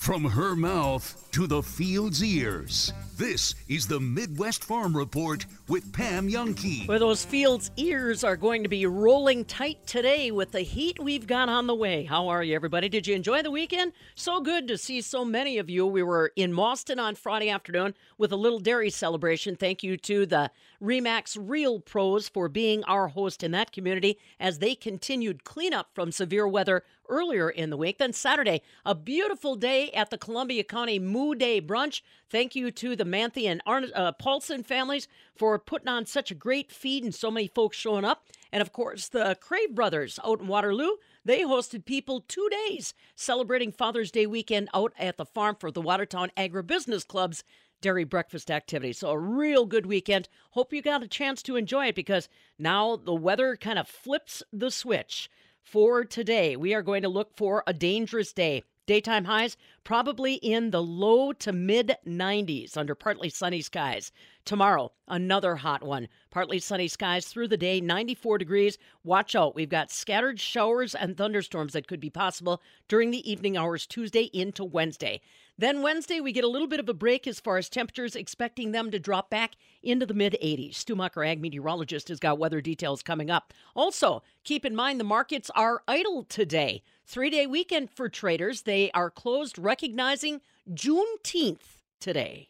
From her mouth to the field's ears. This is the Midwest Farm Report with Pam Jahnke. Where those fields' ears are going to be rolling tight today with the heat we've got on the way. How are you, everybody? Did you enjoy the weekend? So good to see so many of you. We were in Mauston on Friday afternoon with a little dairy celebration. Thank you to the Remax Real Pros for being our host in that community as they continued cleanup from severe weather earlier in the week. Then Saturday, a beautiful day at the Columbia County Moo Day Brunch. Thank you to the Manthe and Arn- uh, Paulson families for putting on such a great feed and so many folks showing up. And of course, the Crave brothers out in Waterloo, they hosted people two days celebrating Father's Day weekend out at the farm for the Watertown Agribusiness Club's dairy breakfast activity. So, a real good weekend. Hope you got a chance to enjoy it because now the weather kind of flips the switch. For today, we are going to look for a dangerous day. Daytime highs probably in the low to mid 90s under partly sunny skies. Tomorrow, another hot one. Partly sunny skies through the day, 94 degrees. Watch out. We've got scattered showers and thunderstorms that could be possible during the evening hours Tuesday into Wednesday. Then Wednesday, we get a little bit of a break as far as temperatures, expecting them to drop back into the mid 80s. Stumacher ag meteorologist, has got weather details coming up. Also, keep in mind the markets are idle today. Three day weekend for traders. They are closed, recognizing Juneteenth today.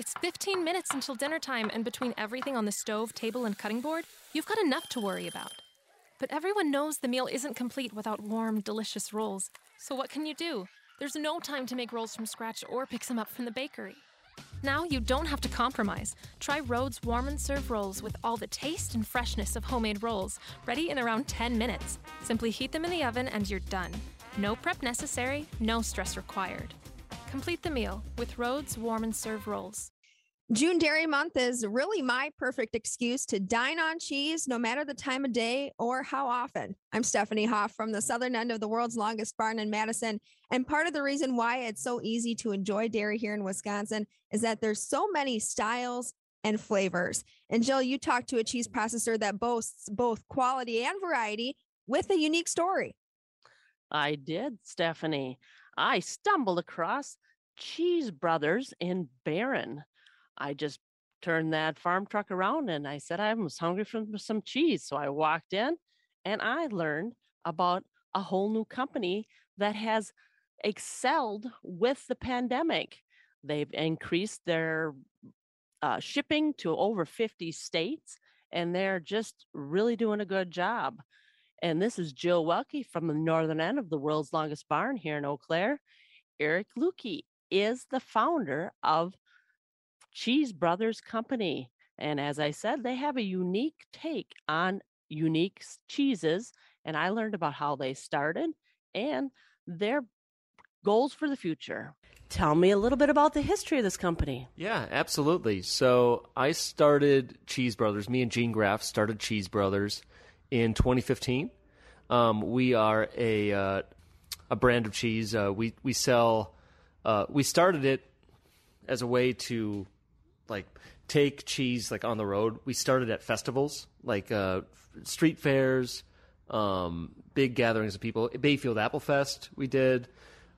It's 15 minutes until dinner time, and between everything on the stove, table, and cutting board, you've got enough to worry about. But everyone knows the meal isn't complete without warm, delicious rolls. So what can you do? There's no time to make rolls from scratch or pick some up from the bakery. Now you don't have to compromise. Try Rhodes Warm and Serve rolls with all the taste and freshness of homemade rolls, ready in around 10 minutes. Simply heat them in the oven and you're done. No prep necessary, no stress required. Complete the meal with Rhodes Warm and Serve rolls. June Dairy Month is really my perfect excuse to dine on cheese no matter the time of day or how often. I'm Stephanie Hoff from the southern end of the world's longest barn in Madison. And part of the reason why it's so easy to enjoy dairy here in Wisconsin is that there's so many styles and flavors. And Jill, you talked to a cheese processor that boasts both quality and variety with a unique story. I did, Stephanie. I stumbled across Cheese Brothers in Barron. I just turned that farm truck around and I said I was hungry for some cheese. So I walked in and I learned about a whole new company that has excelled with the pandemic. They've increased their uh, shipping to over 50 states and they're just really doing a good job. And this is Jill Welke from the northern end of the world's longest barn here in Eau Claire. Eric Ludy is the founder of Cheese Brothers Company. And as I said, they have a unique take on unique cheeses. And I learned about how they started and their goals for the future. Tell me a little bit about the history of this company. Yeah, absolutely. So I started Cheese Brothers. Me and Gene Graff started Cheese Brothers in 2015. Um, we are a uh, a brand of cheese. Uh, we we sell. Uh, we started it as a way to like take cheese like on the road. We started at festivals like uh, street fairs, um, big gatherings of people. Bayfield Apple Fest. We did.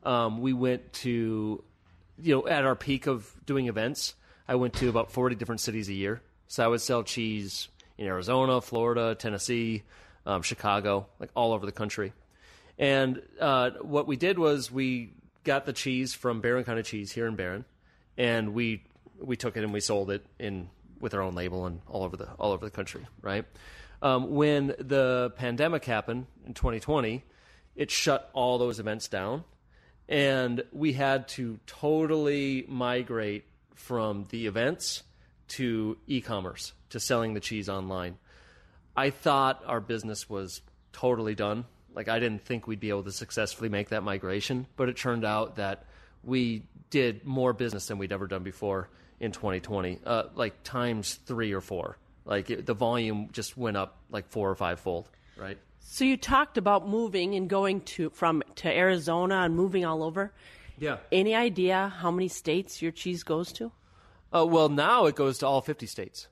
Um, we went to, you know, at our peak of doing events, I went to about 40 different cities a year. So I would sell cheese in Arizona, Florida, Tennessee, um, Chicago, like all over the country. And uh, what we did was we got the cheese from Barron County Cheese here in Barron, and we we took it and we sold it in with our own label and all over the all over the country, right? Um, when the pandemic happened in 2020, it shut all those events down, and we had to totally migrate from the events to e-commerce to selling the cheese online. I thought our business was totally done. Like I didn't think we'd be able to successfully make that migration, but it turned out that we did more business than we'd ever done before in 2020, uh, like times three or four. Like it, the volume just went up like four or five fold, right? So you talked about moving and going to from to Arizona and moving all over. Yeah. Any idea how many states your cheese goes to? Uh, well, now it goes to all 50 states.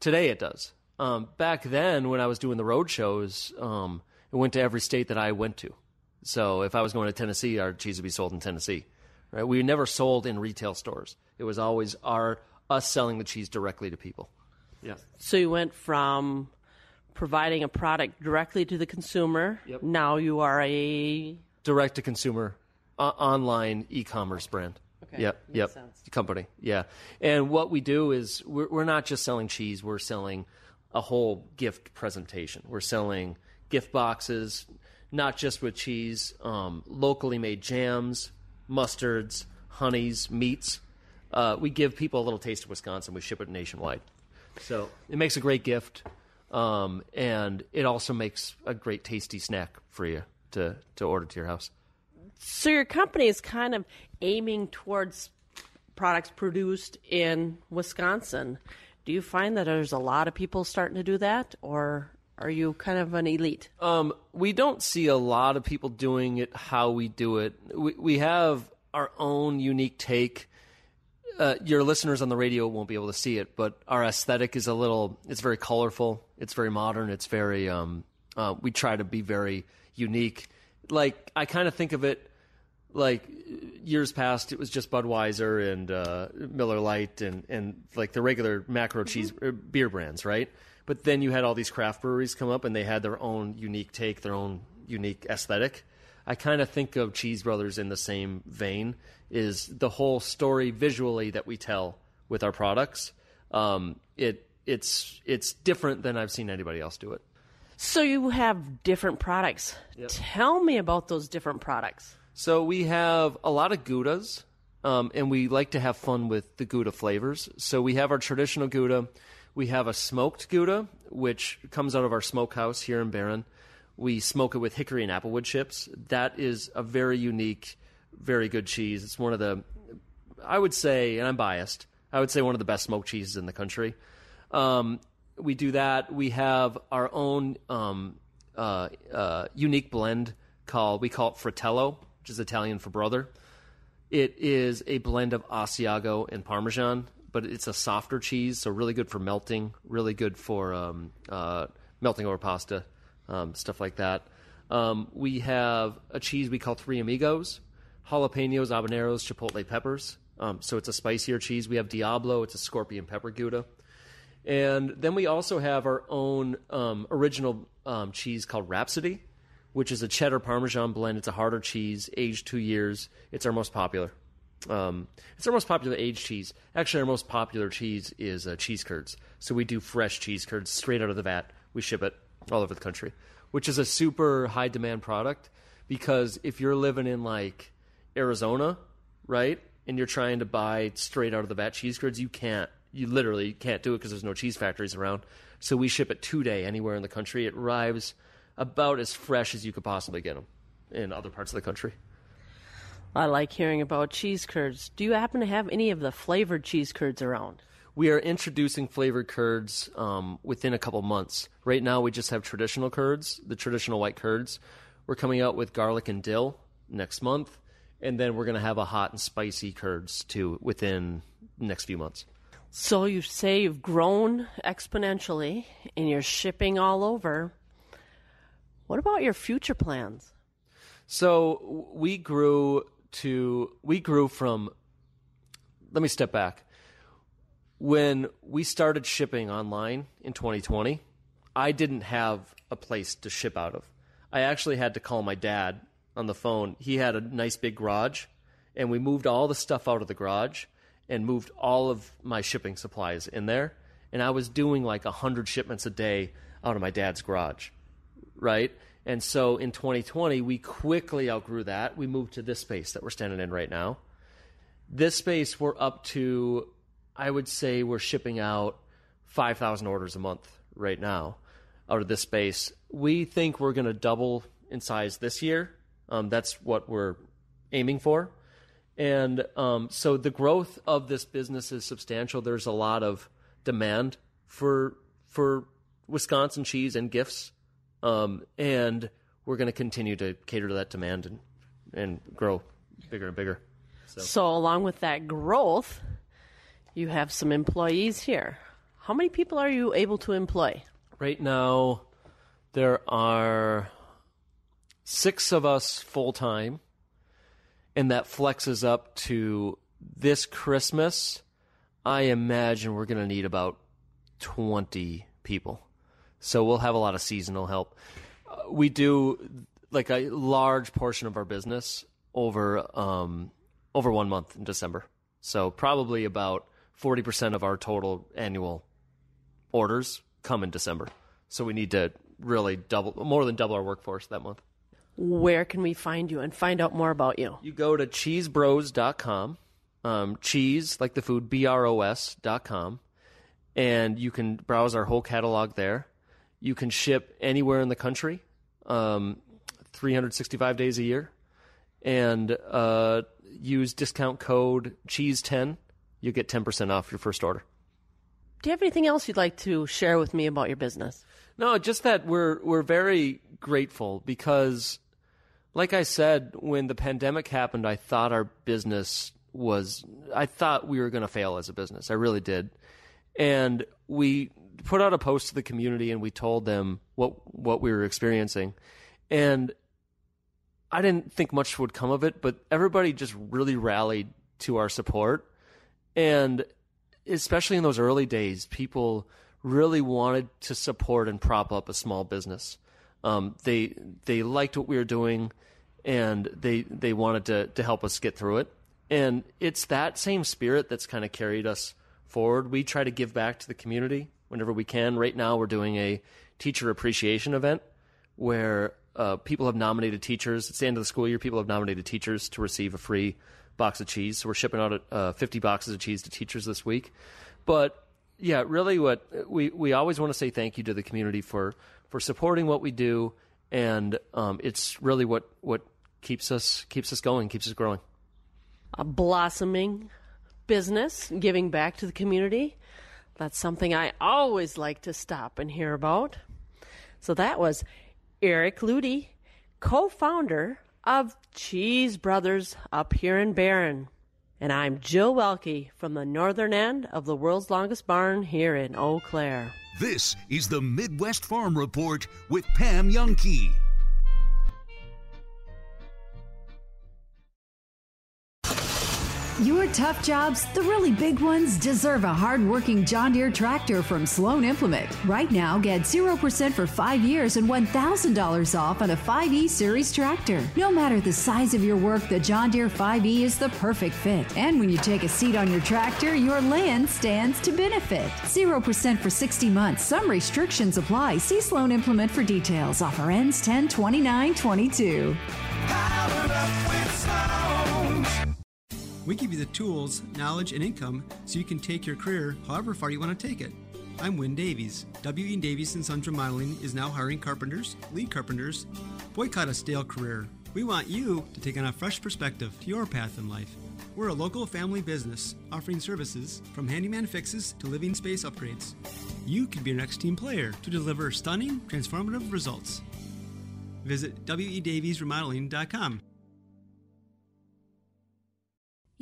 Today it does. Um, back then, when I was doing the road shows, um, it went to every state that I went to. So if I was going to Tennessee, our cheese would be sold in Tennessee. Right? We never sold in retail stores. It was always our us selling the cheese directly to people. Yeah. So you went from providing a product directly to the consumer. Yep. Now you are a Direct to consumer, uh, online e-commerce brand. Okay, Yep. makes Yep. sense. Company. Yeah. And what we do is we're, we're not just selling cheese. We're selling a whole gift presentation. We're selling gift boxes, not just with cheese, um, locally made jams, mustards, honeys, meats. Uh, we give people a little taste of Wisconsin. We ship it nationwide. So it makes a great gift, um, and it also makes a great tasty snack for you to, to order to your house. So your company is kind of aiming towards products produced in Wisconsin. Do you find that there's a lot of people starting to do that, or are you kind of an elite? Um, we don't see a lot of people doing it how we do it. We, we have our own unique take. Uh, your listeners on the radio won't be able to see it, but our aesthetic is a little. It's very colorful. It's very modern. It's very. Um, uh, we try to be very unique. Like I kind of think of it like years past, it was just Budweiser and uh, Miller Lite and and like the regular macro cheese uh, beer brands, right? But then you had all these craft breweries come up and they had their own unique take, their own unique aesthetic. I kind of think of Cheese Brothers in the same vein. Is the whole story visually that we tell with our products? Um, it it's it's different than I've seen anybody else do it. So you have different products. Tell me about those different products. So we have a lot of Goudas, um, and we like to have fun with the Gouda flavors. So we have our traditional Gouda. We have a smoked Gouda, which comes out of our smokehouse here in Barron. We smoke it with hickory and applewood chips. That is a very unique, very good cheese. It's one of the, I would say, and I'm biased, I would say one of the best smoked cheeses in the country. Um, we do that. We have our own um, uh, uh, unique blend called, we call it Fratello, which is Italian for brother. It is a blend of Asiago and Parmesan, but it's a softer cheese, so really good for melting, really good for um, uh, melting over pasta, um, stuff like that. Um, we have a cheese we call Three Amigos, jalapenos, habaneros, chipotle peppers. Um, so it's a spicier cheese. We have Diablo, it's a scorpion pepper Gouda. And then we also have our own um, original um, cheese called Rhapsody, which is a cheddar parmesan blend. It's a harder cheese, aged two years. It's our most popular. Um, it's our most popular aged cheese. Actually, our most popular cheese is uh, cheese curds. So we do fresh cheese curds straight out of the vat. We ship it all over the country, which is a super high demand product because if you're living in like Arizona, right, and you're trying to buy straight out of the vat cheese curds, you can't. You literally can't do it because there's no cheese factories around. So we ship it two day anywhere in the country. It arrives about as fresh as you could possibly get them in other parts of the country. I like hearing about cheese curds. Do you happen to have any of the flavored cheese curds around? We are introducing flavored curds um, within a couple months. Right now, we just have traditional curds, the traditional white curds. We're coming out with garlic and dill next month, and then we're going to have a hot and spicy curds too within the next few months. So you say you've grown exponentially and you're shipping all over. What about your future plans? So we grew to we grew from. Let me step back. When we started shipping online in 2020, I didn't have a place to ship out of. I actually had to call my dad on the phone. He had a nice big garage, and we moved all the stuff out of the garage and moved all of my shipping supplies in there. And I was doing like 100 shipments a day out of my dad's garage, right? And so in 2020, we quickly outgrew that. We moved to this space that we're standing in right now. This space, we're up to, I would say, we're shipping out 5,000 orders a month right now out of this space. We think we're going to double in size this year. Um, that's what we're aiming for. And um, so the growth of this business is substantial. There's a lot of demand for for Wisconsin cheese and gifts, um, and we're going to continue to cater to that demand and and grow bigger and bigger. So, along with that growth, you have some employees here. How many people are you able to employ? Right now, there are six of us full time, and that flexes up to this Christmas. I imagine we're going to need about 20 people. So we'll have a lot of seasonal help. Uh, we do like a large portion of our business over um, over one month in December. So probably about 40% of our total annual orders come in December. So we need to really double more than double our workforce that month. Where can we find you and find out more about you? You go to cheesebros.com, um, cheese, like the food, B R O S.com, and you can browse our whole catalog there. You can ship anywhere in the country, um, 365 days a year, and uh, use discount code cheese10. You get 10% off your first order. Do you have anything else you'd like to share with me about your business? No, just that we're we're very grateful because like I said, when the pandemic happened, I thought our business was I thought we were going to fail as a business. I really did. And we put out a post to the community and we told them what what we were experiencing. And I didn't think much would come of it, but everybody just really rallied to our support. And especially in those early days, people really wanted to support and prop up a small business. Um, they they liked what we were doing, and they they wanted to to help us get through it. And it's that same spirit that's kind of carried us forward. We try to give back to the community whenever we can. Right now, we're doing a teacher appreciation event where uh, people have nominated teachers. It's the end of the school year. People have nominated teachers to receive a free box of cheese. So we're shipping out uh, 50 boxes of cheese to teachers this week. But yeah, really, what we we always want to say thank you to the community for for supporting what we do, and um, it's really what what keeps us keeps us going, keeps us growing. A blossoming business, giving back to the community. That's something I always like to stop and hear about. So that was Eric Ludy, co founder of Cheese Brothers up here in Barron. And I'm Jill Welke from the northern end of the world's longest barn here in Eau Claire. This is the Midwest Farm Report with Pam Jahnke. Your tough jobs, the really big ones, deserve a hard-working John Deere tractor from Sloan Implement. Right now, get 0% for five years and $1,000 off on a 5E Series tractor. No matter the size of your work, the John Deere 5E is the perfect fit. And when you take a seat on your tractor, your land stands to benefit. 0% for 60 months. Some restrictions apply. See Sloan Implement for details. Offer ends 10 29 22. We give you the tools, knowledge, and income so you can take your career however far you want to take it. I'm Win Davies. W.E. Davies and Sons Remodeling is now hiring carpenters, lead carpenters. Boycott a stale career. We want you to take on a fresh perspective to your path in life. We're a local family business offering services from handyman fixes to living space upgrades. You could be your next team player to deliver stunning, transformative results. Visit wedaviesremodeling.com.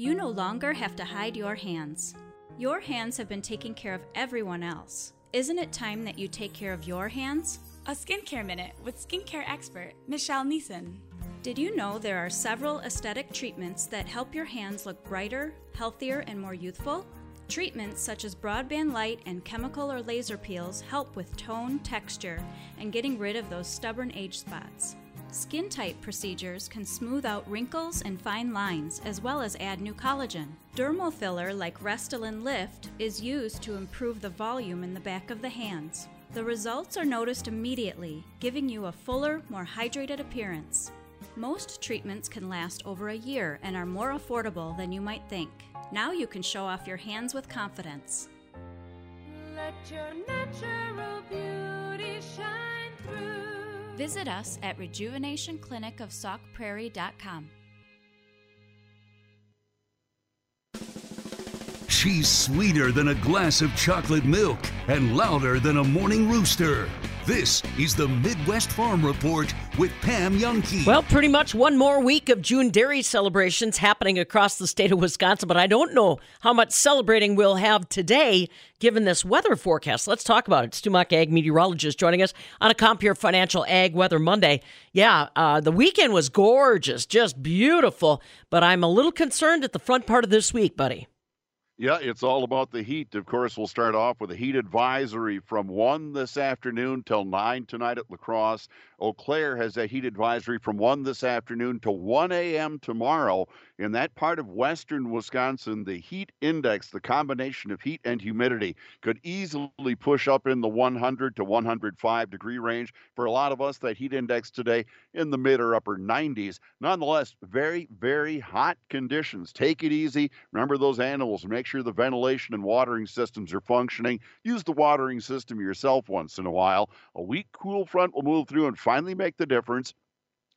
You no longer have to hide your hands. Your hands have been taking care of everyone else. Isn't it time that you take care of your hands? A skincare minute with skincare expert Michelle Neeson. Did you know there are several aesthetic treatments that help your hands look brighter, healthier, and more youthful? Treatments such as broadband light and chemical or laser peels help with tone, texture, and getting rid of those stubborn age spots. Skin tight procedures can smooth out wrinkles and fine lines, as well as add new collagen. Dermal filler like Restylane Lyft is used to improve the volume in the back of the hands. The results are noticed immediately, giving you a fuller, more hydrated appearance. Most treatments can last over a year and are more affordable than you might think. Now you can show off your hands with confidence. Let your natural beauty shine through. Visit us at rejuvenationclinicofsaukprairie.com. She's sweeter than a glass of chocolate milk and louder than a morning rooster. This is the Midwest Farm Report with Pam Jahnke. Well, pretty much one more week of June dairy celebrations happening across the state of Wisconsin, but I don't know how much celebrating we'll have today given this weather forecast. Let's talk about it. Stu Muck, ag meteorologist, joining us on a Compeer Financial Ag Weather Monday. Yeah, uh, the weekend was gorgeous, just beautiful, but I'm a little concerned at the front part of this week, buddy. Yeah, it's all about the heat. Of course, we'll start off with a heat advisory from 1 this afternoon till 9 tonight at La Crosse. Eau Claire has a heat advisory from 1 this afternoon to 1 a.m. tomorrow. In that part of western Wisconsin, the heat index, the combination of heat and humidity, could easily push up in the 100 to 105 degree range. For a lot of us, that heat index today in the mid or upper 90s. Nonetheless, very, very hot conditions. Take it easy. Remember those animals. Make sure the ventilation and watering systems are functioning. Use the watering system yourself once in a while. A weak, cool front will move through and finally make the difference.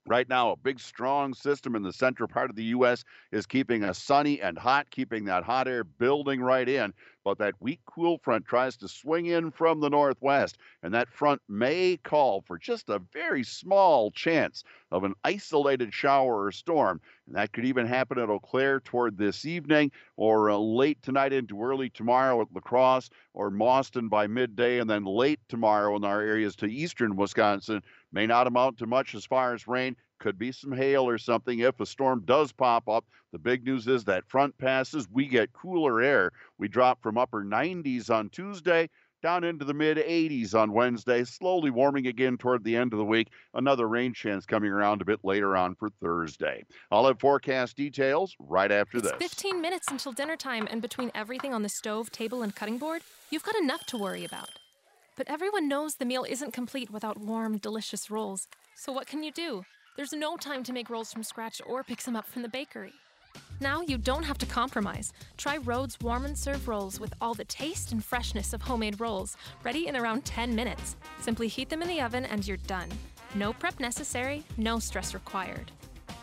Right now, a big, strong system in the central part of the U.S. is keeping us sunny and hot, keeping that hot air building right in. But that weak, cool front tries to swing in from the northwest, and that front may call for just a very small chance of an isolated shower or storm. And that could even happen at Eau Claire toward this evening or uh, late tonight into early tomorrow at La Crosse or Mauston by midday, and then late tomorrow in our areas to eastern Wisconsin. May not amount to much as far as rain. Could be some hail or something if a storm does pop up. The big news is that front passes, we get cooler air. We drop from upper 90s on Tuesday down into the mid 80s on Wednesday, slowly warming again toward the end of the week. Another rain chance coming around a bit later on for Thursday. I'll have forecast details right after It's this. 15 minutes until dinner time, and between everything on the stove, table, and cutting board, you've got enough to worry about. But everyone knows the meal isn't complete without warm, delicious rolls. So what can you do? There's no time to make rolls from scratch or pick some up from the bakery. Now you don't have to compromise. Try Rhodes Warm and Serve rolls with all the taste and freshness of homemade rolls, ready in around 10 minutes. Simply heat them in the oven and you're done. No prep necessary, no stress required.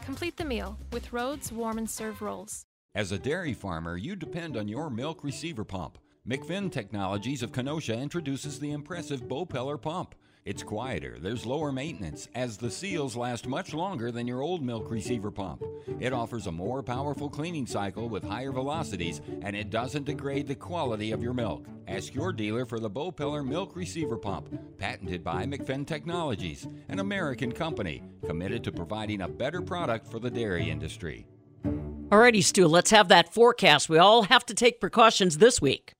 Complete the meal with Rhodes Warm and Serve rolls. As a dairy farmer, you depend on your milk receiver pump. McFinn Technologies of Kenosha introduces the impressive Bopeller pump. It's quieter, there's lower maintenance, as the seals last much longer than your old milk receiver pump. It offers a more powerful cleaning cycle with higher velocities, and it doesn't degrade the quality of your milk. Ask your dealer for the Bopeller Milk Receiver Pump, patented by McFinn Technologies, an American company committed to providing a better product for the dairy industry. Alrighty, Stu, let's have that forecast. We all have to take precautions this week.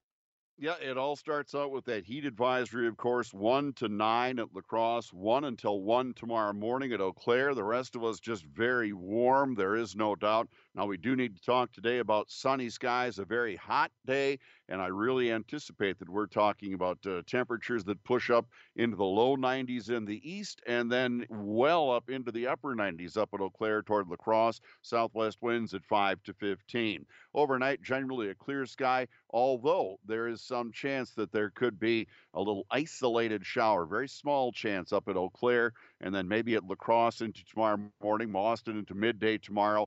Yeah, it all starts out with that heat advisory, of course, 1 to 9 at La Crosse, 1 until 1 tomorrow morning at Eau Claire. The rest of us just very warm, there is no doubt. Now, we do need to talk today about sunny skies, a very hot day, and I really anticipate that we're talking about uh, temperatures that push up into the low 90s in the east and then well up into the upper 90s up at Eau Claire toward La Crosse. Southwest winds at 5 to 15. Overnight, generally a clear sky, although there is some chance that there could be a little isolated shower, very small chance up at Eau Claire, and then maybe at La Crosse into tomorrow morning, Mauston into midday tomorrow.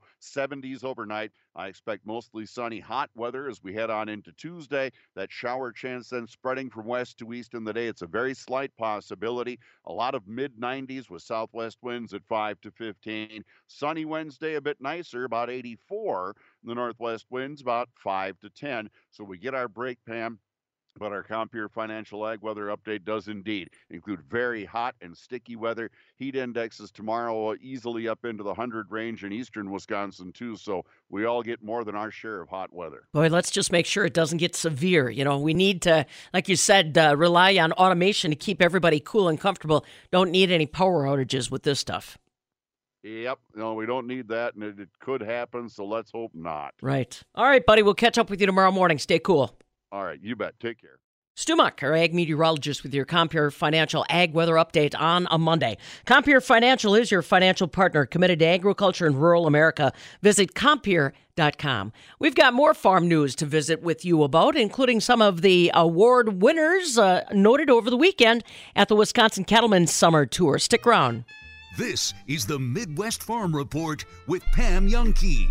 70s overnight. I expect mostly sunny, hot weather as we head on into Tuesday. That shower chance then spreading from west to east in the day. It's a very slight possibility. A lot of mid 90s with southwest winds at 5 to 15. Sunny Wednesday, a bit nicer, about 84. The northwest winds about 5 to 10. So we get our break, Pam. But our Compeer Financial Ag Weather Update does indeed include very hot and sticky weather. Heat indexes tomorrow easily up into the 100 range in eastern Wisconsin, too. So we all get more than our share of hot weather. Boy, let's just make sure it doesn't get severe. You know, we need to, like you said, uh, rely on automation to keep everybody cool and comfortable. Don't need any power outages with this stuff. Yep. No, we don't need that, and it, it could happen. So let's hope not. Right. All right, buddy. We'll catch up with you tomorrow morning. Stay cool. All right. You bet. Take care. Stu Muck, our ag meteorologist with your Compeer Financial Ag Weather Update on a Monday. Compeer Financial is your financial partner committed to agriculture and rural America. Visit Compeer.com. We've got more farm news to visit with you about, including some of the award winners uh, noted over the weekend at the Wisconsin Cattlemen's Summer Tour. Stick around. This is the Midwest Farm Report with Pam Jahnke.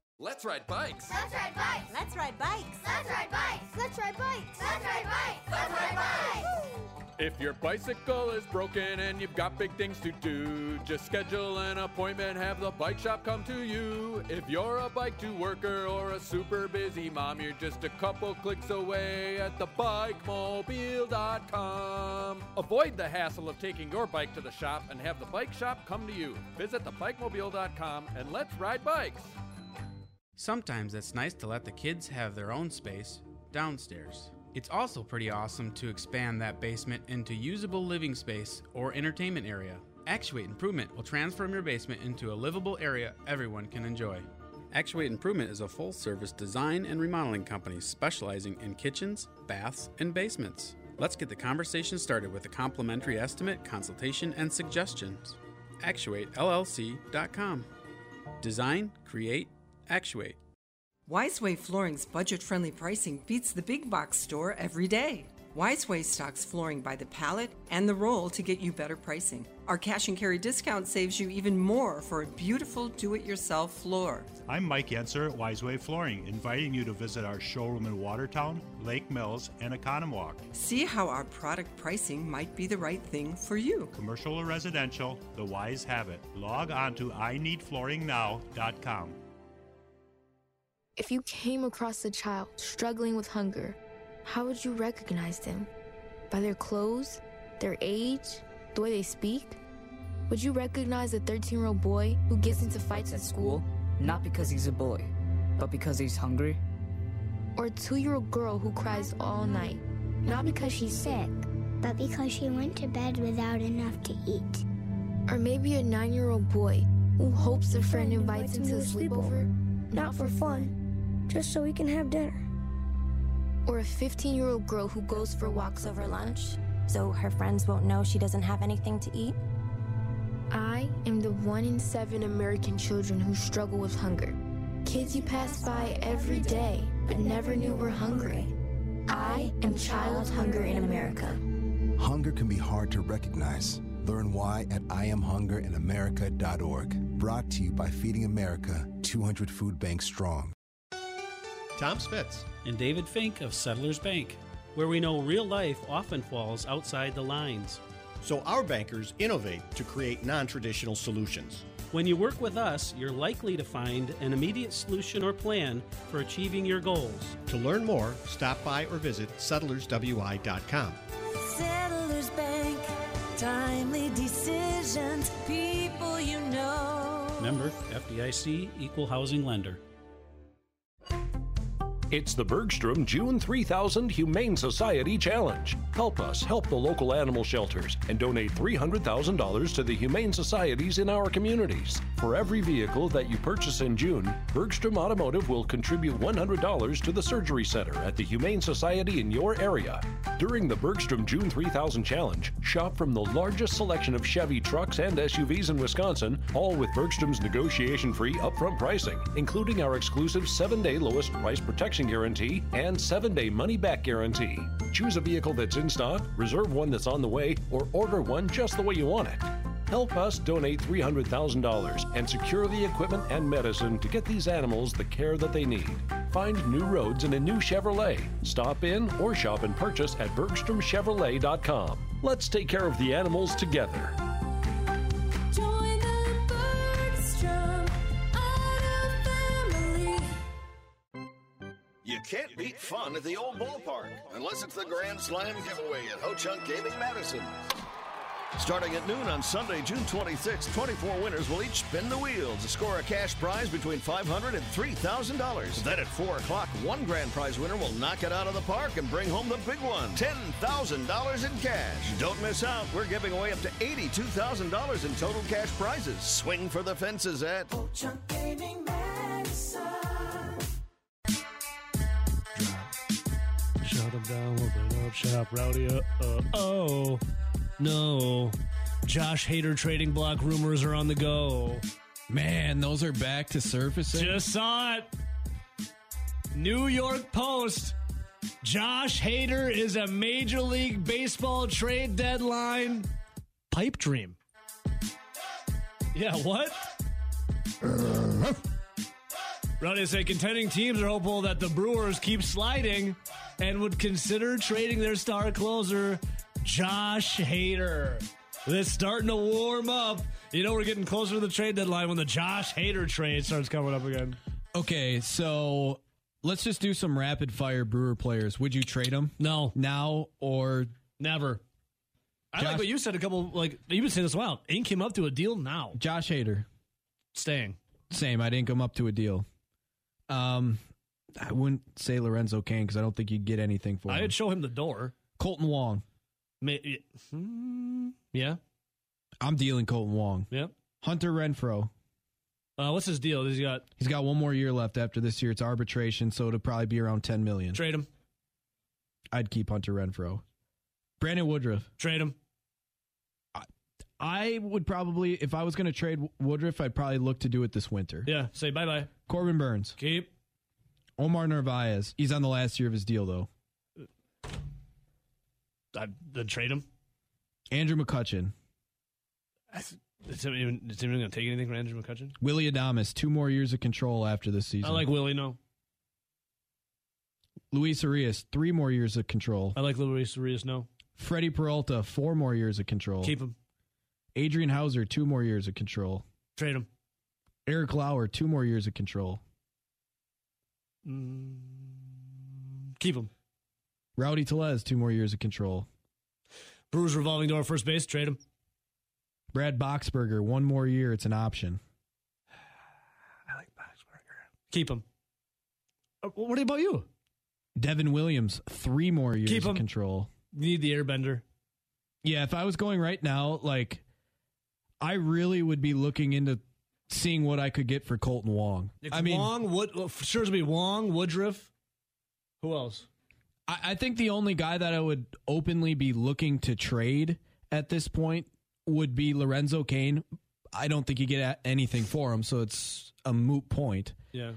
Let's ride bikes. Let's ride bikes. Let's ride bikes. Let's ride bikes. Let's ride bikes. Let's ride bikes. Let's ride bikes. If your bicycle is broken and you've got big things to do, just schedule an appointment, have the bike shop come to you. If you're a bike to worker or a super busy mom, you're just a couple clicks away at thebikemobile.com. Avoid the hassle of taking your bike to the shop and have the bike shop come to you. Visit thebikemobile.com and let's ride bikes. Sometimes it's nice to let the kids have their own space downstairs. It's also pretty awesome to expand that basement into usable living space or entertainment area. Actuate Improvement will transform your basement into a livable area everyone can enjoy. Actuate Improvement is a full service design and remodeling company specializing in kitchens, baths, and basements. Let's get the conversation started with a complimentary estimate, consultation, and suggestions. ActuateLLC.com. Design, create, actuate. Wiseway Flooring's budget friendly pricing beats the big box store every day. Wiseway stocks flooring by the pallet and the roll to get you better pricing. Our cash and carry discount saves you even more for a beautiful do it yourself floor. I'm Mike Yenser at Wiseway Flooring, inviting you to visit our showroom in Watertown, Lake Mills, and Oconomowoc. See how our product pricing might be the right thing for you. Commercial or residential, the Wise have it. Log on to ineedflooringnow.com. If you came across a child struggling with hunger, how would you recognize them? By their clothes, their age, the way they speak? Would you recognize a 13 year old boy who gets into fights at school? Not because he's a bully, but because he's hungry? Or a two year old girl who cries all night? Not because she's sick, but because she went to bed without enough to eat. Or maybe a nine year old boy who hopes a friend invites him to a sleepover? Not for fun, just so we can have dinner. Or a 15 year old girl who goes for walks over lunch? So her friends won't know she doesn't have anything to eat? I am the one in seven American children who struggle with hunger. Kids you pass by every day, but never knew were hungry. I am child hunger in America. Hunger can be hard to recognize. Learn why at IamHungerInAmerica.org. Brought to you by Feeding America, 200 Food Banks Strong. Tom Spitz and David Fink of Settlers Bank, where we know real life often falls outside the lines. So our bankers innovate to create non traditional solutions. When you work with us, you're likely to find an immediate solution or plan for achieving your goals. To learn more, stop by or visit settlerswi.com. Settlers Bank, timely decisions, people you know. Member FDIC Equal Housing Lender. It's the Bergstrom June 3000 Humane Society Challenge. Help us help the local animal shelters and donate $300,000 to the humane societies in our communities. For every vehicle that you purchase in June, Bergstrom Automotive will contribute $100 to the surgery center at the Humane Society in your area. During the Bergstrom June 3000 Challenge, shop from the largest selection of Chevy trucks and SUVs in Wisconsin, all with Bergstrom's negotiation free upfront pricing, including our exclusive 7 day lowest price protection guarantee and 7 day money back guarantee. Choose a vehicle that's in stock, reserve one that's on the way, or order one just the way you want it. Help us donate $300,000 and secure the equipment and medicine to get these animals the care that they need. Find new roads in a new Chevrolet. Stop in or shop and purchase at BergstromChevrolet.com. Let's take care of the animals together. Fun at the old ballpark, unless it's the Grand Slam giveaway at Ho Chunk Gaming Madison. Starting at noon on Sunday, June 26th, 24 winners will each spin the wheel to score a cash prize between $500 and $3,000. Then at 4 o'clock, one grand prize winner will knock it out of the park and bring home the big one $10,000 in cash. Don't miss out. We're giving away up to $82,000 in total cash prizes. Swing for the fences at Shut down, open up shop, rowdy. Uh, uh, oh, no. Josh Hader trading block rumors are on the go. Man, those are back to surfacing. Just saw it. New York Post. Josh Hader is a Major League Baseball trade deadline pipe dream. Yeah, what? Rowdy say contending teams are hopeful that the Brewers keep sliding and would consider trading their star closer, Josh Hader. It's starting to warm up. You know, we're getting closer to the trade deadline when the Josh Hader trade starts coming up again. Okay, so let's just do some rapid fire Brewer players. Would you trade them? No. Now or Never. I Josh- like what you said a couple, like, you've been saying this a while. Ink him up to a deal now. Josh Hader? Staying. Same. I'd ink him up to a deal. Um, I wouldn't say Lorenzo Cain because I don't think you'd get anything for him. I'd show him the door. Kolten Wong. May, yeah. I'm dealing Kolten Wong. Yep. Hunter Renfroe. Uh, what's his deal? He's got He's got one more year left after this year. It's arbitration, so it'll probably be around 10 million. trade him. I'd keep Hunter Renfroe. Brandon Woodruff. Trade him. I would probably, if I was going to trade Woodruff, I'd probably look to do it this winter. Yeah. Say bye bye. Corbin Burnes. Keep. Omar Narvaez. He's on the last year of his deal, though. I, then trade him. Andrew McCutchen. Is anyone, is anyone going to take anything from Andrew McCutchen? Willy Adames. Two more years of control after this season. I like Willy. No. Luis Urías. Three more years of control. I like Luis Urías. No. Freddie Peralta. Four more years of control. Keep him. Adrian Houser. Two more years of control. Trade him. Eric Lauer. Two more years of control. Mm, keep him. Rowdy Tellez. Two more years of control. Brewers revolving door first base. Trade him. Brad Boxberger. One more year. It's an option. I like Boxberger. Keep him. Uh, what about you? Devin Williams. Three more years Keep of him. control. Need the airbender. Yeah, if I was going right now, like I really would be looking into seeing what I could get for Kolten Wong. It's I mean, Wong. Wood. well, sure, gonna be Wong. Woodruff. Who else? I, I think the only guy that I would openly be looking to trade at this point would be Lorenzo Cain. I don't think you get anything for him, so it's a moot point. Yeah.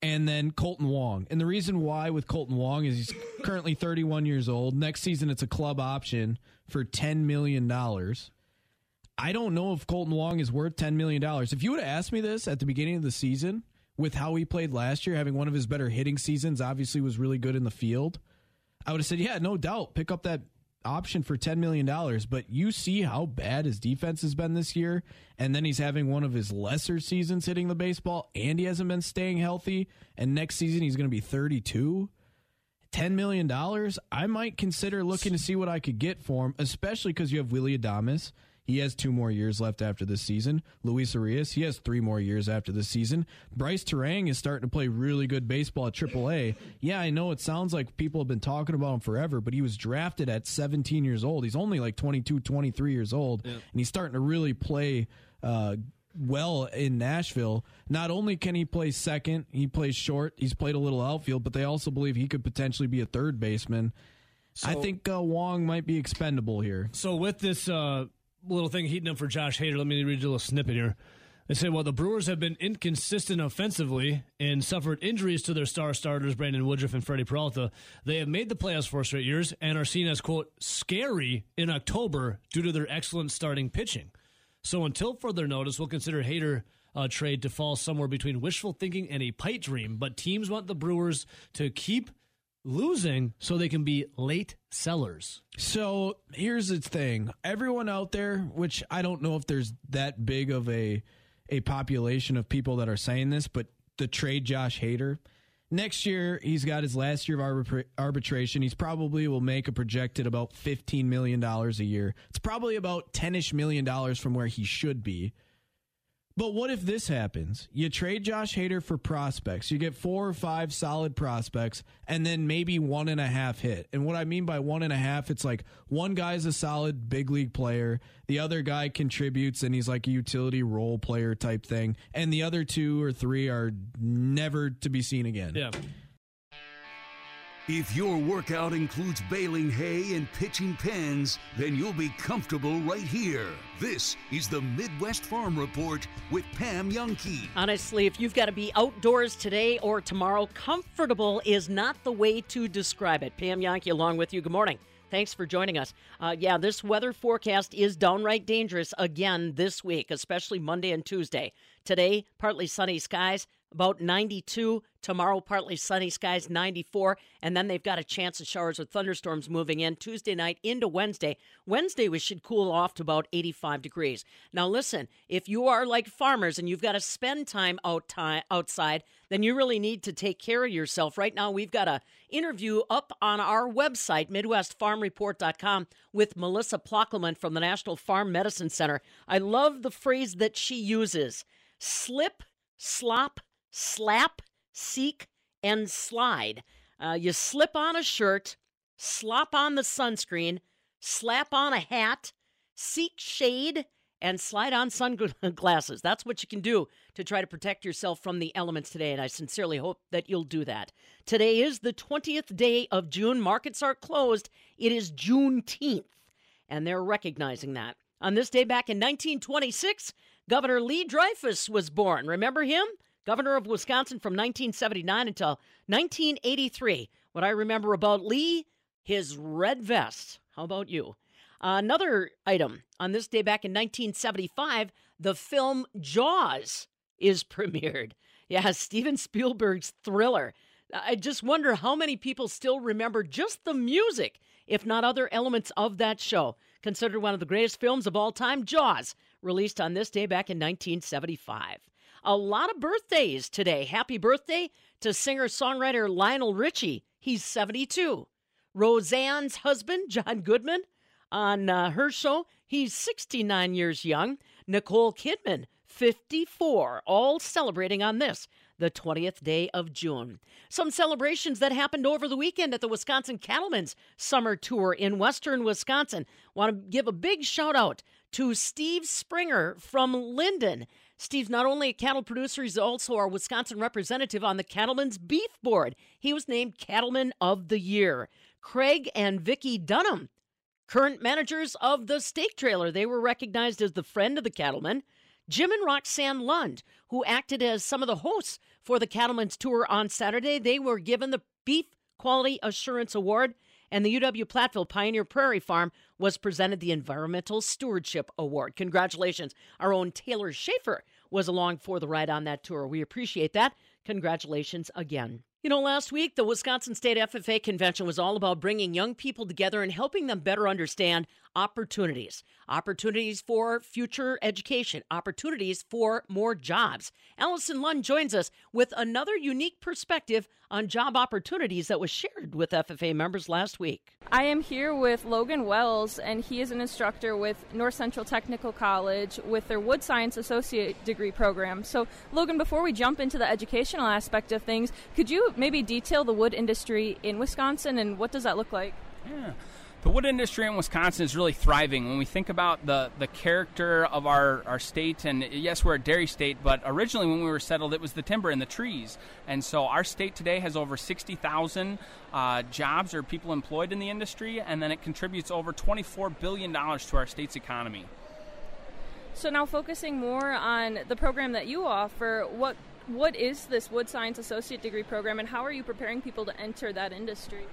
And then Kolten Wong. And the reason why with Kolten Wong is he's currently 31 years old. Next season, it's a club option for $10 million. I don't know if Kolten Wong is worth $10 million. If you would have asked me this at the beginning of the season, with how he played last year, having one of his better hitting seasons, obviously was really good in the field, I would have said, yeah, no doubt, pick up that option for $10 million. But you see how bad his defense has been this year. And then he's having one of his lesser seasons hitting the baseball, and he hasn't been staying healthy. And next season, he's going to be 32. $10 million, I might consider looking to see what I could get for him, especially because you have Willy Adames. He has two more years left after this season. Luis Urías, he has three more years after this season. Brice Turang is starting to play really good baseball at AAA. Yeah, I know it sounds like people have been talking about him forever, but he was drafted at 17 years old. He's only like 22, 23 years old, and he's starting to really play uh, well in Nashville. Not only can he play second, he plays short, he's played a little outfield, but they also believe he could potentially be a third baseman. I think uh, Wong might be expendable here. So with this uh, little thing heating up for Josh Hader, let me read you a little snippet here. They say, well, the Brewers have been inconsistent offensively and suffered injuries to their star starters, Brandon Woodruff and Freddie Peralta. They have made the playoffs four straight years and are seen as, quote, scary in October due to their excellent starting pitching. So until further notice, we'll consider Hader trade to fall somewhere between wishful thinking and a pipe dream. But teams want the Brewers to keep losing so they can be late sellers. So here's the thing: everyone out there, which I don't know if there's that big of a a population of people that are saying this, but the trade Josh Hader, Next year, he's got his last year of arbitra- arbitration. He's probably will make a projected about $15 million a year. It's probably about 10 ish million dollars from where he should be. But what if this happens? You trade Josh Hader for prospects. You get four or five solid prospects, and then maybe one and a half hit. And what I mean by one and a half, it's like one guy's a solid big league player, the other guy contributes and he's like a utility role player type thing, and the other two or three are never to be seen again. Yeah. If your workout includes baling hay and pitching pens, then you'll be comfortable right here. This is the Midwest Farm Report with Pam Jahnke. Honestly, if you've got to be outdoors today or tomorrow, comfortable is not the way to describe it. Pam Jahnke along with you. Good morning. Thanks for joining us. Uh, yeah, this weather forecast is downright dangerous again this week, especially Monday and Tuesday. Today, partly sunny skies, about 92. Tomorrow, partly sunny skies, 94. And then they've got a chance of showers or thunderstorms moving in Tuesday night into Wednesday. Wednesday, we should cool off to about 85 degrees. Now, listen, if you are like farmers and you've got to spend time out outside, then you really need to take care of yourself. Right now, we've got a interview up on our website, MidwestFarmReport.com, with Melissa Ploeckelman from the National Farm Medicine Center. I love the phrase that she uses slip, slop, slap, seek, and slide. Uh, you slip on a shirt, slop on the sunscreen, slap on a hat, seek shade, and slide on sunglasses. That's what you can do to try to protect yourself from the elements today, and I sincerely hope that you'll do that. Today is the 20th day of June. Markets are closed. It is Juneteenth, and they're recognizing that. On this day back in 1926, Governor Lee Dreyfus was born. Remember him? Governor of Wisconsin from 1979 until 1983. What I remember about Lee, his red vest. How about you? another item on this day back in 1975, the film Jaws is premiered. Yeah, Steven Spielberg's thriller. I just wonder how many people still remember just the music, if not other elements of that show. Considered one of the greatest films of all time, Jaws, released on this day back in 1975. A lot of birthdays today. Happy birthday to singer songwriter Lionel Richie. He's 72. Roseanne's husband, John Goodman, on uh, her show, he's 69 years young. Nicole Kidman, 54, all celebrating on this, the 20th day of June. Some celebrations that happened over the weekend at the Wisconsin Cattlemen's Summer Tour in western Wisconsin. Want to give a big shout out to Steve Springer from Lynden. Steve's not only a cattle producer, he's also our Wisconsin representative on the Cattlemen's Beef Board. He was named Cattleman of the Year. Craig and Vicki Dunham, current managers of the steak trailer, they were recognized as the friend of the cattlemen. Jim and Roxanne Lund, who acted as some of the hosts for the Cattlemen's Tour on Saturday, they were given the Beef Quality Assurance Award, and the UW Platteville Pioneer Prairie Farm was presented the Environmental Stewardship Award. Congratulations. Our own Taylor Schaefer was along for the ride on that tour. We appreciate that. Congratulations again. You know, last week, the Wisconsin State FFA convention was all about bringing young people together and helping them better understand opportunities opportunities for future education, opportunities for more jobs. Allison Lund joins us with another unique perspective on job opportunities that was shared with FFA members last week. I am here with Logan Wells, and he is an instructor with North Central Technical College with their Wood Science Associate degree program. So, Logan, before we jump into the educational aspect of things, could you maybe detail the wood industry in Wisconsin and what does that look like? Yeah the wood industry in Wisconsin is really thriving. When we think about the, the character of our, our state, and yes, we're a dairy state, but originally when we were settled, it was the timber and the trees. And so our state today has over 60,000 uh, jobs or people employed in the industry, and then it contributes over $24 billion to our state's economy. So now focusing more on the program that you offer, what what is this Wood Science Associate Degree program, and how are you preparing people to enter that industry?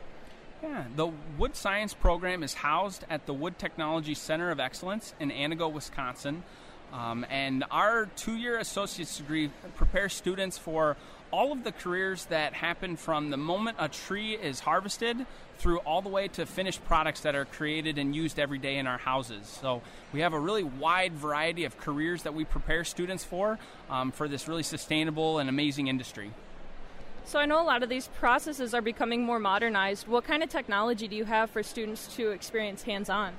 Yeah, the Wood Science program is housed at the Wood Technology Center of Excellence in Antigo, Wisconsin. Um, and our two year associate's degree prepares students for all of the careers that happen from the moment a tree is harvested through all the way to finished products that are created and used every day in our houses. So we have a really wide variety of careers that we prepare students for um, for this really sustainable and amazing industry. So I know a lot of these processes are becoming more modernized. What kind of technology do you have for students to experience hands-on?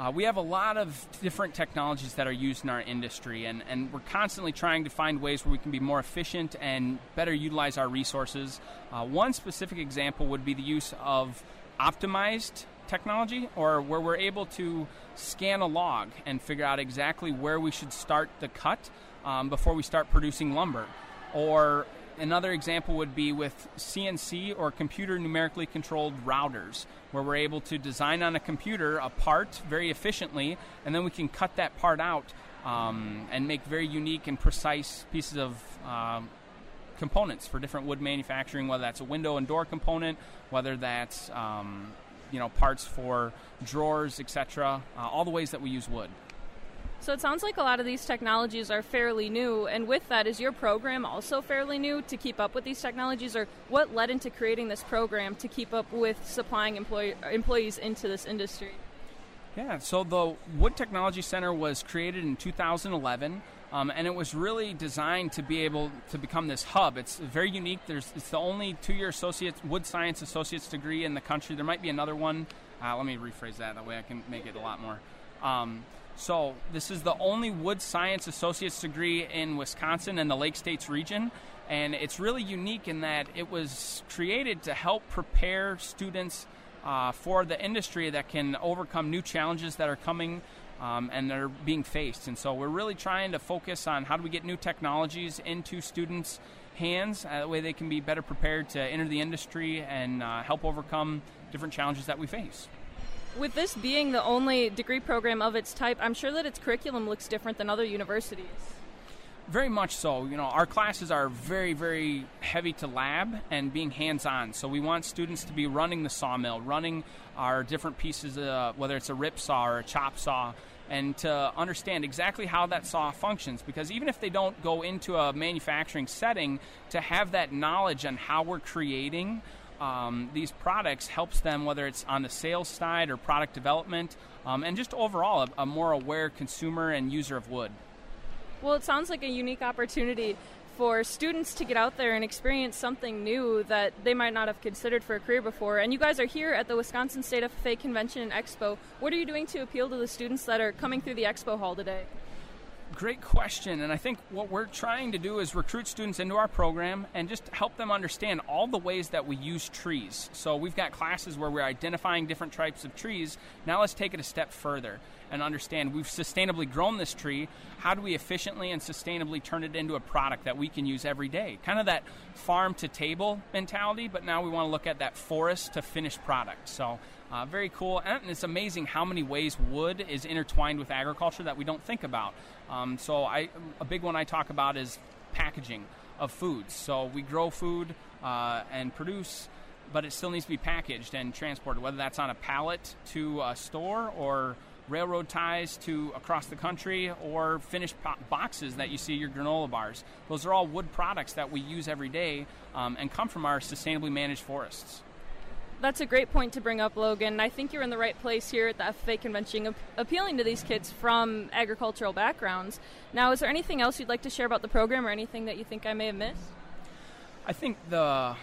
Uh, we have a lot of different technologies that are used in our industry, and, and we're constantly trying to find ways where we can be more efficient and better utilize our resources. Uh, one specific example would be the use of optimized technology, or where we're able to scan a log and figure out exactly where we should start the cut um, before we start producing lumber. Or another example would be with CNC or computer numerically controlled routers, where we're able to design on a computer a part very efficiently, and then we can cut that part out um, and make very unique and precise pieces of um, components for different wood manufacturing, whether that's a window and door component, whether that's um, you know parts for drawers, etc. Uh, all the ways that we use wood. So it sounds like a lot of these technologies are fairly new, and with that, is your program also fairly new to keep up with these technologies, or what led into creating this program to keep up with supplying employ- employees into this industry? Yeah, so the Wood Technology Center was created in 2011. Um, and it was really designed to be able to become this hub. It's very unique. There's it's the only two-year wood science associate's degree in the country. There might be another one. Uh, let me rephrase that. That way I can make it a lot more. Um, so this is the only wood science associate's degree in Wisconsin and the Lake States region. And it's really unique in that it was created to help prepare students uh, for the industry that can overcome new challenges that are coming um, and they're being faced. And so we're really trying to focus on how do we get new technologies into students' hands, uh, that way they can be better prepared to enter the industry and uh, help overcome different challenges that we face. With this being the only degree program of its type, I'm sure that its curriculum looks different than other universities. Very much so. You know, our classes are very, very heavy to lab and being hands-on. So we want students to be running the sawmill, running our different pieces, uh, whether it's a rip saw or a chop saw, and to understand exactly how that saw functions. Because even if they don't go into a manufacturing setting, to have that knowledge on how we're creating um, these products helps them, whether it's on the sales side or product development, um, and just overall a, a more aware consumer and user of wood. Well, it sounds like a unique opportunity for students to get out there and experience something new that they might not have considered for a career before. And you guys are here at the Wisconsin State FFA Convention and Expo. What are you doing to appeal to the students that are coming through the expo hall today? Great question. And I think what we're trying to do is recruit students into our program and just help them understand all the ways that we use trees. So we've got classes where we're identifying different types of trees. Now let's take it a step further and understand we've sustainably grown this tree. How do we efficiently and sustainably turn it into a product that we can use every day? Kind of that farm to table mentality, but now we want to look at that forest to finished product. So uh, very cool. And it's amazing how many ways wood is intertwined with agriculture that we don't think about. Um, so I, a big one I talk about is packaging of foods. So we grow food uh, and produce, but it still needs to be packaged and transported, whether that's on a pallet to a store or railroad ties to across the country or finished boxes that you see your granola bars. Those are all wood products that we use every day um, and come from our sustainably managed forests that's a great point to bring up, Logan. I think you're in the right place here at the FFA convention, appealing to these kids from agricultural backgrounds. Now, is there anything else you'd like to share about the program or anything that you think I may have missed? I think the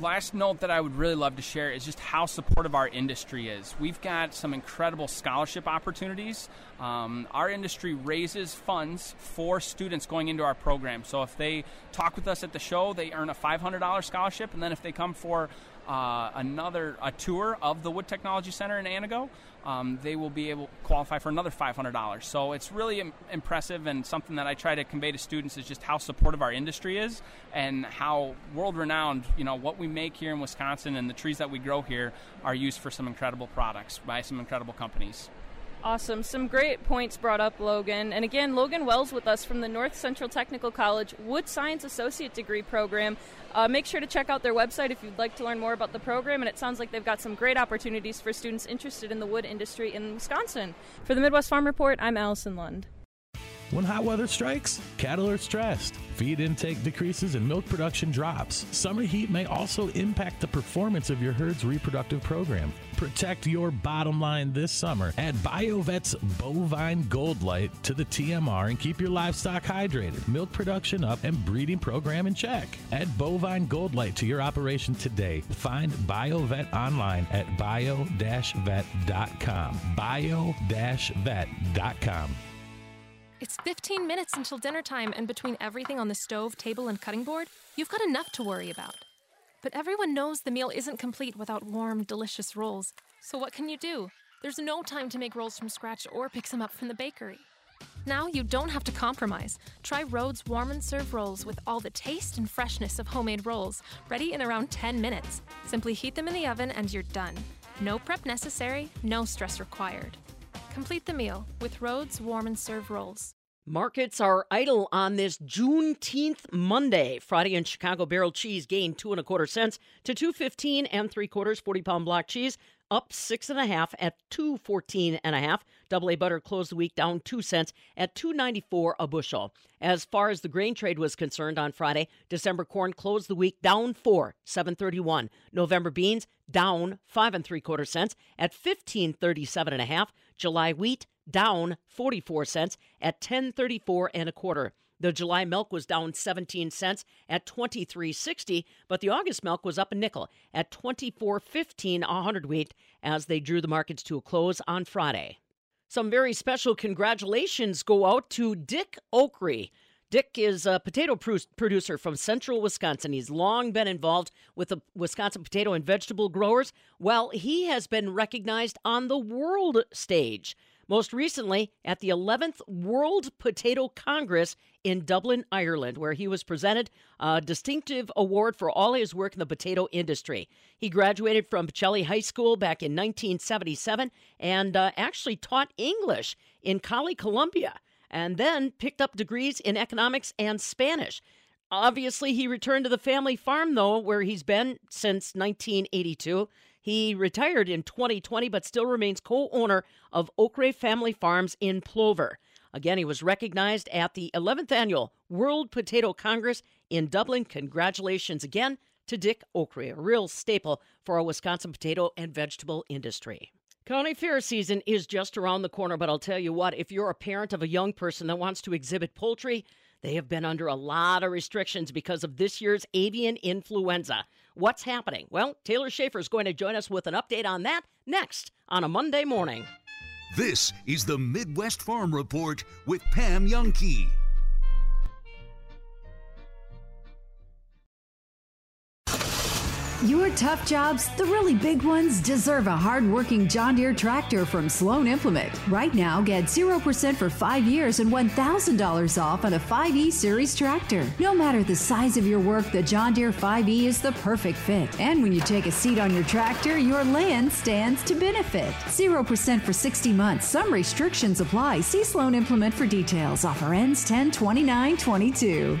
last note that I would really love to share is just how supportive our industry is. We've got some incredible scholarship opportunities. Um, our industry raises funds for students going into our program. So if they talk with us at the show, they earn a $500 scholarship, and then if they come for uh, another a tour of the Wood Technology Center in Antigo, um, they will be able qualify for another $500. So it's really Im- impressive and something that I try to convey to students is just how supportive our industry is and how world-renowned, you know, what we make here in Wisconsin and the trees that we grow here are used for some incredible products by some incredible companies. Awesome. Some great points brought up, Logan. And again, Logan Wells with us from the North Central Technical College Wood Science Associate Degree Program. Uh, make sure to check out their website if you'd like to learn more about the program. And it sounds like they've got some great opportunities for students interested in the wood industry in Wisconsin. For the Midwest Farm Report, I'm Allison Lund. When hot weather strikes, cattle are stressed. Feed intake decreases and milk production drops. Summer heat may also impact the performance of your herd's reproductive program. Protect your bottom line this summer. Add BioVet's Bovine Gold Light to the TMR and keep your livestock hydrated, milk production up, and breeding program in check. Add Bovine Gold Light to your operation today. Find BioVet online at bio-vet.com. bio-vet.com. It's 15 minutes until dinner time, and between everything on the stove, table, and cutting board, you've got enough to worry about. But everyone knows the meal isn't complete without warm, delicious rolls. So what can you do? There's no time to make rolls from scratch or pick some up from the bakery. Now you don't have to compromise. Try Rhodes Warm and Serve rolls with all the taste and freshness of homemade rolls, ready in around 10 minutes. Simply heat them in the oven and you're done. No prep necessary, no stress required. Complete the meal with Rhodes Warm and Serve rolls. Markets are idle on this Juneteenth Monday. Friday in Chicago barrel cheese gained two and a quarter cents to two fifteen and three quarters. Forty pound block cheese up six and a half at two fourteen and a half. Double A butter closed the week down two cents at two ninety four a bushel. As far as the grain trade was concerned on Friday, December corn closed the week down four seven thirty one. November beans down five and three quarter cents at fifteen thirty seven and a half. July wheat down 44 cents at 1034 and a quarter. The July milk was down 17 cents at 23.60, but the August milk was up a nickel at 24.15 a hundredweight as they drew the markets to a close on Friday. Some very special congratulations go out to Dick Okray. Dick is a potato producer from central Wisconsin. He's long been involved with the Wisconsin potato and vegetable growers. Well, he has been recognized on the world stage most recently at the 11th World Potato Congress in Dublin, Ireland, where he was presented a distinctive award for all his work in the potato industry. He graduated from Pacelli High School back in 1977 and uh, actually taught English in Cali, Colombia and then picked up degrees in economics and Spanish. Obviously, he returned to the family farm, though, where he's been since 1982. He retired in 2020, but still remains co owner of Okray Family Farms in Plover. Again, he was recognized at the 11th Annual World Potato Congress in Dublin. Congratulations again to Dick Okray, a real staple for our Wisconsin potato and vegetable industry. County fair season is just around the corner, but I'll tell you what, if you're a parent of a young person that wants to exhibit poultry, they have been under a lot of restrictions because of this year's avian influenza. What's happening? Well, Taylor Schaefer is going to join us with an update on that next on a Monday morning. This is the Midwest Farm Report with Pam Jahnke. Your tough jobs, the really big ones, deserve a hard-working John Deere tractor from Sloan Implement. Right now, get 0% for five years and $1,000 off on a 5E Series tractor. No matter the size of your work, the John Deere 5E is the perfect fit. And when you take a seat on your tractor, your land stands to benefit. 0% for 60 months. Some restrictions apply. See Sloan Implement for details. Offer ends 10 29 22.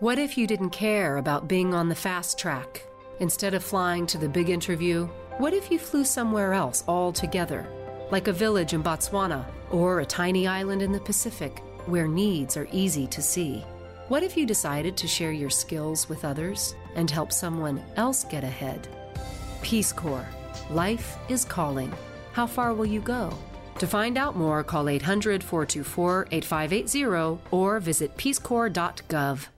What if you didn't care about being on the fast track? Instead of flying to the big interview, what if you flew somewhere else altogether? Like a village in Botswana or a tiny island in the Pacific where needs are easy to see? What if you decided to share your skills with others and help someone else get ahead? Peace Corps. Life is calling. How far will you go? To find out more, call 800 424 8580 or visit peacecorps.gov.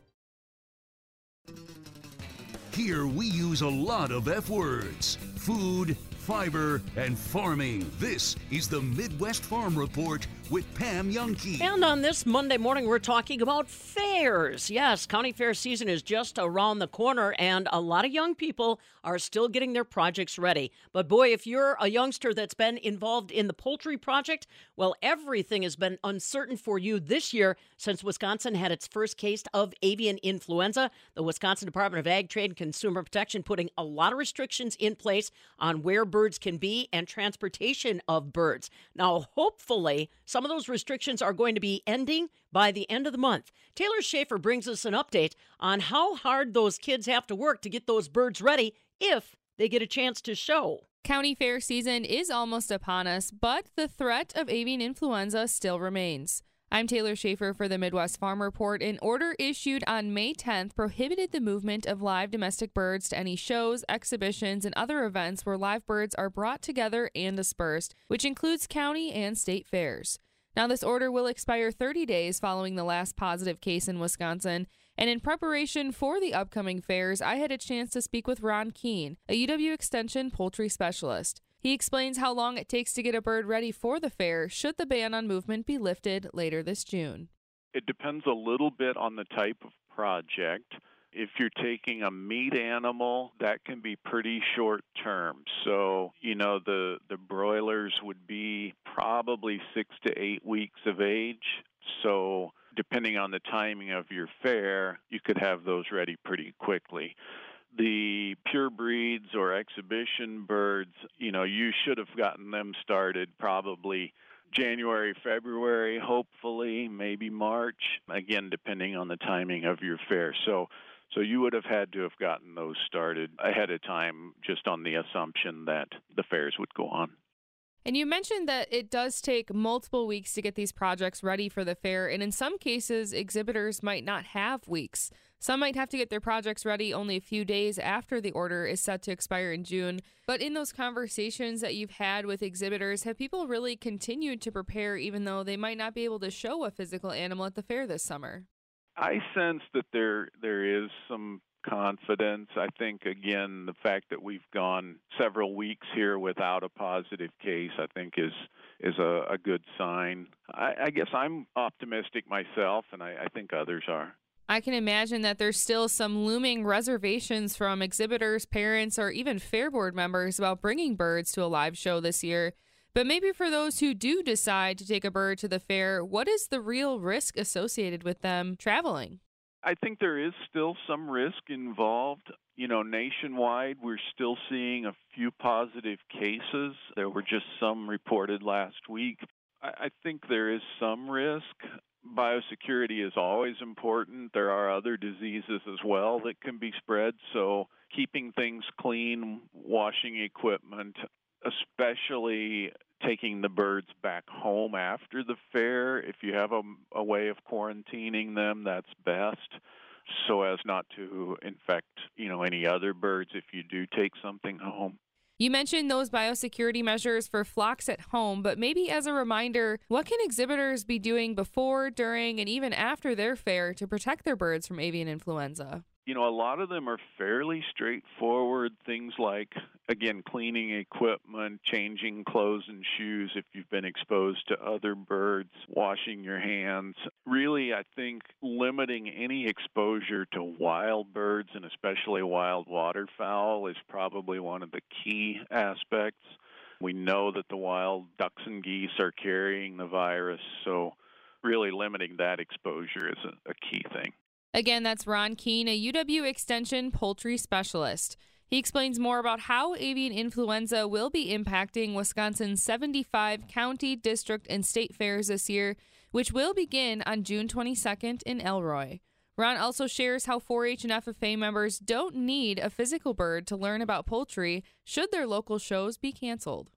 Here we use a lot of F words food, fiber, and farming. This is the Midwest Farm Report with Pam Jahnke. And on this Monday morning, we're talking about fairs. Yes, county fair season is just around the corner, and a lot of young people are still getting their projects ready. But boy, if you're a youngster that's been involved in the poultry project, well, everything has been uncertain for you this year since Wisconsin had its first case of avian influenza. The Wisconsin Department of Ag, Trade, and Consumer Protection putting a lot of restrictions in place on where birds can be and transportation of birds. Now, hopefully, some of those restrictions are going to be ending by the end of the month. Taylor Schaefer brings us an update on how hard those kids have to work to get those birds ready if they get a chance to show. County fair season is almost upon us, but the threat of avian influenza still remains. I'm Taylor Schaefer for the Midwest Farm Report. An order issued on May 10th prohibited the movement of live domestic birds to any shows, exhibitions, and other events where live birds are brought together and dispersed, which includes county and state fairs. Now, this order will expire 30 days following the last positive case in Wisconsin. And in preparation for the upcoming fairs, I had a chance to speak with Ron Kean, a UW Extension poultry specialist. He explains how long it takes to get a bird ready for the fair should the ban on movement be lifted later this June. It depends a little bit on the type of project. If you're taking a meat animal, that can be pretty short term. So, you know, the, the broilers would be probably six to eight weeks of age. So, depending on the timing of your fair, you could have those ready pretty quickly the pure breeds or exhibition birds, you know, you should have gotten them started probably January, February, hopefully, maybe March, again, depending on the timing of your fair. So, so you would have had to have gotten those started ahead of time just on the assumption that the fairs would go on. And you mentioned that it does take multiple weeks to get these projects ready for the fair, and in some cases, exhibitors might not have weeks. Some might have to get their projects ready only a few days after the order is set to expire in June. But in those conversations that you've had with exhibitors, have people really continued to prepare even though they might not be able to show a physical animal at the fair this summer? I sense that there there is some confidence. I think again the fact that we've gone several weeks here without a positive case, I think is is a, a good sign. I, I guess I'm optimistic myself, and I, I think others are. I can imagine that there's still some looming reservations from exhibitors, parents, or even fair board members about bringing birds to a live show this year. But maybe for those who do decide to take a bird to the fair, what is the real risk associated with them traveling? I think there is still some risk involved. You know, nationwide, we're still seeing a few positive cases. There were just some reported last week. I think there is some risk biosecurity is always important. There are other diseases as well that can be spread. So, keeping things clean, washing equipment, especially taking the birds back home after the fair. If you have a, a way of quarantining them, that's best so as not to infect, you know, any other birds if you do take something home. You mentioned those biosecurity measures for flocks at home, but maybe as a reminder, what can exhibitors be doing before, during, and even after their fair to protect their birds from avian influenza? You know, a lot of them are fairly straightforward. Things like, again, cleaning equipment, changing clothes and shoes if you've been exposed to other birds, washing your hands. Really, I think limiting any exposure to wild birds and especially wild waterfowl is probably one of the key aspects. We know that the wild ducks and geese are carrying the virus, so really limiting that exposure is a, a key thing. Again, that's Ron Kean, a UW Extension poultry specialist. He explains more about how avian influenza will be impacting Wisconsin's 75 county, district, and state fairs this year, which will begin on June 22nd in Elroy. Ron also shares how 4 H and FFA members don't need a physical bird to learn about poultry should their local shows be canceled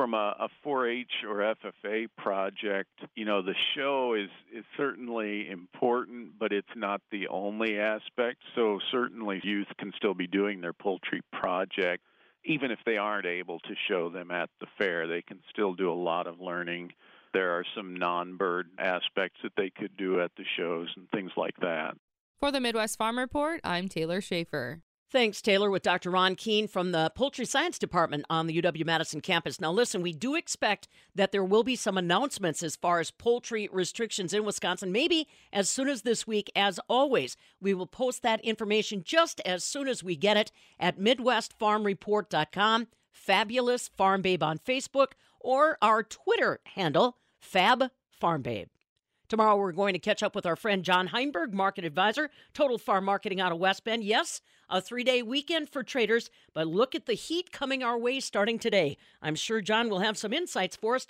from a, a 4-H or FFA project, you know, the show is is certainly important, but it's not the only aspect. So certainly, youth can still be doing their poultry project. even if they aren't able to show them at the fair, they can still do a lot of learning. There are some non bird aspects that they could do at the shows and things like that. For the Midwest Farm Report, I'm Taylor Schaefer. Thanks, Taylor, with Dr. Ron Kean from the Poultry Science Department on the UW Madison campus. Now, listen, we do expect that there will be some announcements as far as poultry restrictions in Wisconsin, maybe as soon as this week. As always, we will post that information just as soon as we get it at MidwestFarmReport.com, Fabulous Farm Babe on Facebook, or our Twitter handle, Fab Farm Babe. Tomorrow, we're going to catch up with our friend John Heinberg, market advisor, Total Farm Marketing out of West Bend. Yes, a three day weekend for traders, but look at the heat coming our way starting today. I'm sure John will have some insights for us.